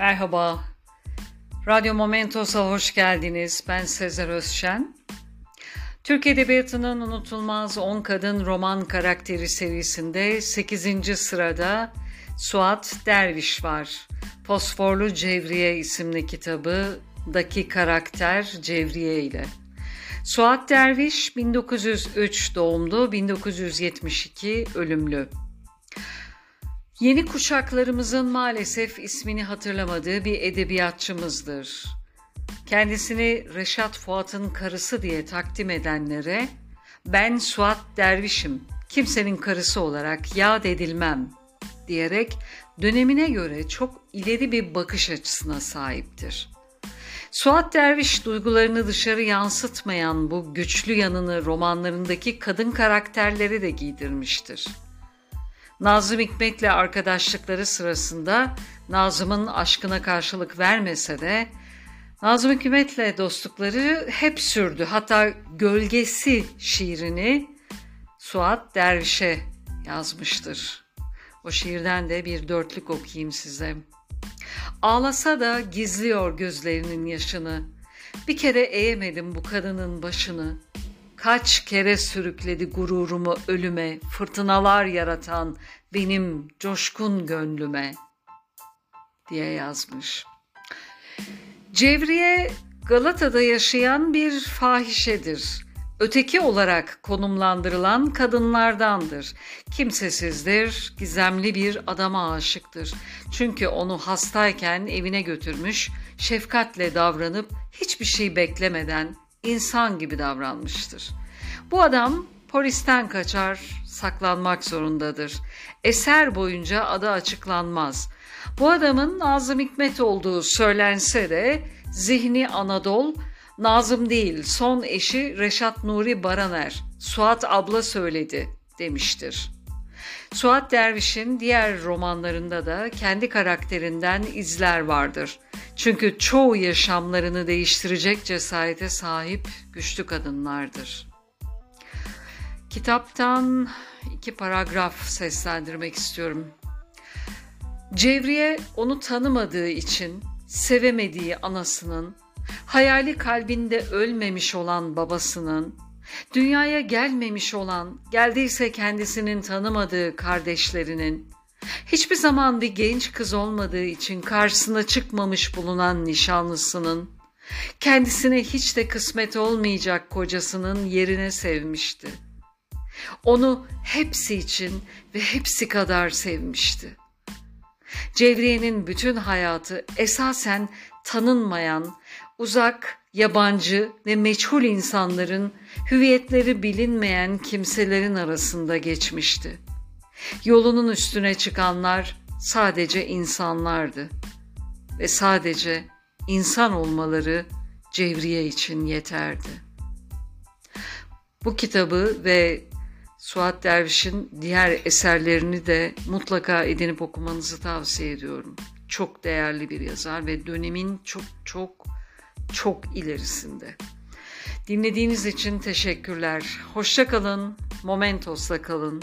Merhaba. Radyo Momentos'a hoş geldiniz. Ben Sezer Özşen. Türk Edebiyatı'nın unutulmaz 10 kadın roman karakteri serisinde 8. sırada Suat Derviş var. Fosforlu Cevriye isimli kitabıdaki karakter Cevriye ile. Suat Derviş 1903 doğumlu, 1972 ölümlü. Yeni kuşaklarımızın maalesef ismini hatırlamadığı bir edebiyatçımızdır. Kendisini Reşat Fuat'ın karısı diye takdim edenlere ben Suat Derviş'im, kimsenin karısı olarak yad edilmem diyerek dönemine göre çok ileri bir bakış açısına sahiptir. Suat Derviş duygularını dışarı yansıtmayan bu güçlü yanını romanlarındaki kadın karakterleri de giydirmiştir. Nazım Hikmet'le arkadaşlıkları sırasında Nazım'ın aşkına karşılık vermese de Nazım Hikmet'le dostlukları hep sürdü. Hatta Gölgesi şiirini Suat Derviş'e yazmıştır. O şiirden de bir dörtlük okuyayım size. Ağlasa da gizliyor gözlerinin yaşını. Bir kere eğemedim bu kadının başını. Kaç kere sürükledi gururumu ölüme, fırtınalar yaratan benim coşkun gönlüme diye yazmış. Cevriye Galata'da yaşayan bir fahişedir. Öteki olarak konumlandırılan kadınlardandır. Kimsesizdir, gizemli bir adama aşıktır. Çünkü onu hastayken evine götürmüş, şefkatle davranıp hiçbir şey beklemeden insan gibi davranmıştır. Bu adam polisten kaçar, saklanmak zorundadır. Eser boyunca adı açıklanmaz. Bu adamın Nazım Hikmet olduğu söylense de zihni Anadol, Nazım değil son eşi Reşat Nuri Baraner, Suat abla söyledi demiştir. Suat Derviş'in diğer romanlarında da kendi karakterinden izler vardır. Çünkü çoğu yaşamlarını değiştirecek cesarete sahip güçlü kadınlardır. Kitaptan iki paragraf seslendirmek istiyorum. Cevriye onu tanımadığı için sevemediği anasının, hayali kalbinde ölmemiş olan babasının, dünyaya gelmemiş olan, geldiyse kendisinin tanımadığı kardeşlerinin, hiçbir zaman bir genç kız olmadığı için karşısına çıkmamış bulunan nişanlısının, kendisine hiç de kısmet olmayacak kocasının yerine sevmişti. Onu hepsi için ve hepsi kadar sevmişti. Cevriye'nin bütün hayatı esasen tanınmayan, uzak, yabancı ve meçhul insanların, hüviyetleri bilinmeyen kimselerin arasında geçmişti. Yolunun üstüne çıkanlar sadece insanlardı ve sadece insan olmaları Cevriye için yeterdi. Bu kitabı ve Suat Derviş'in diğer eserlerini de mutlaka edinip okumanızı tavsiye ediyorum. Çok değerli bir yazar ve dönemin çok çok çok ilerisinde. Dinlediğiniz için teşekkürler. Hoşça kalın, Momentos'la kalın.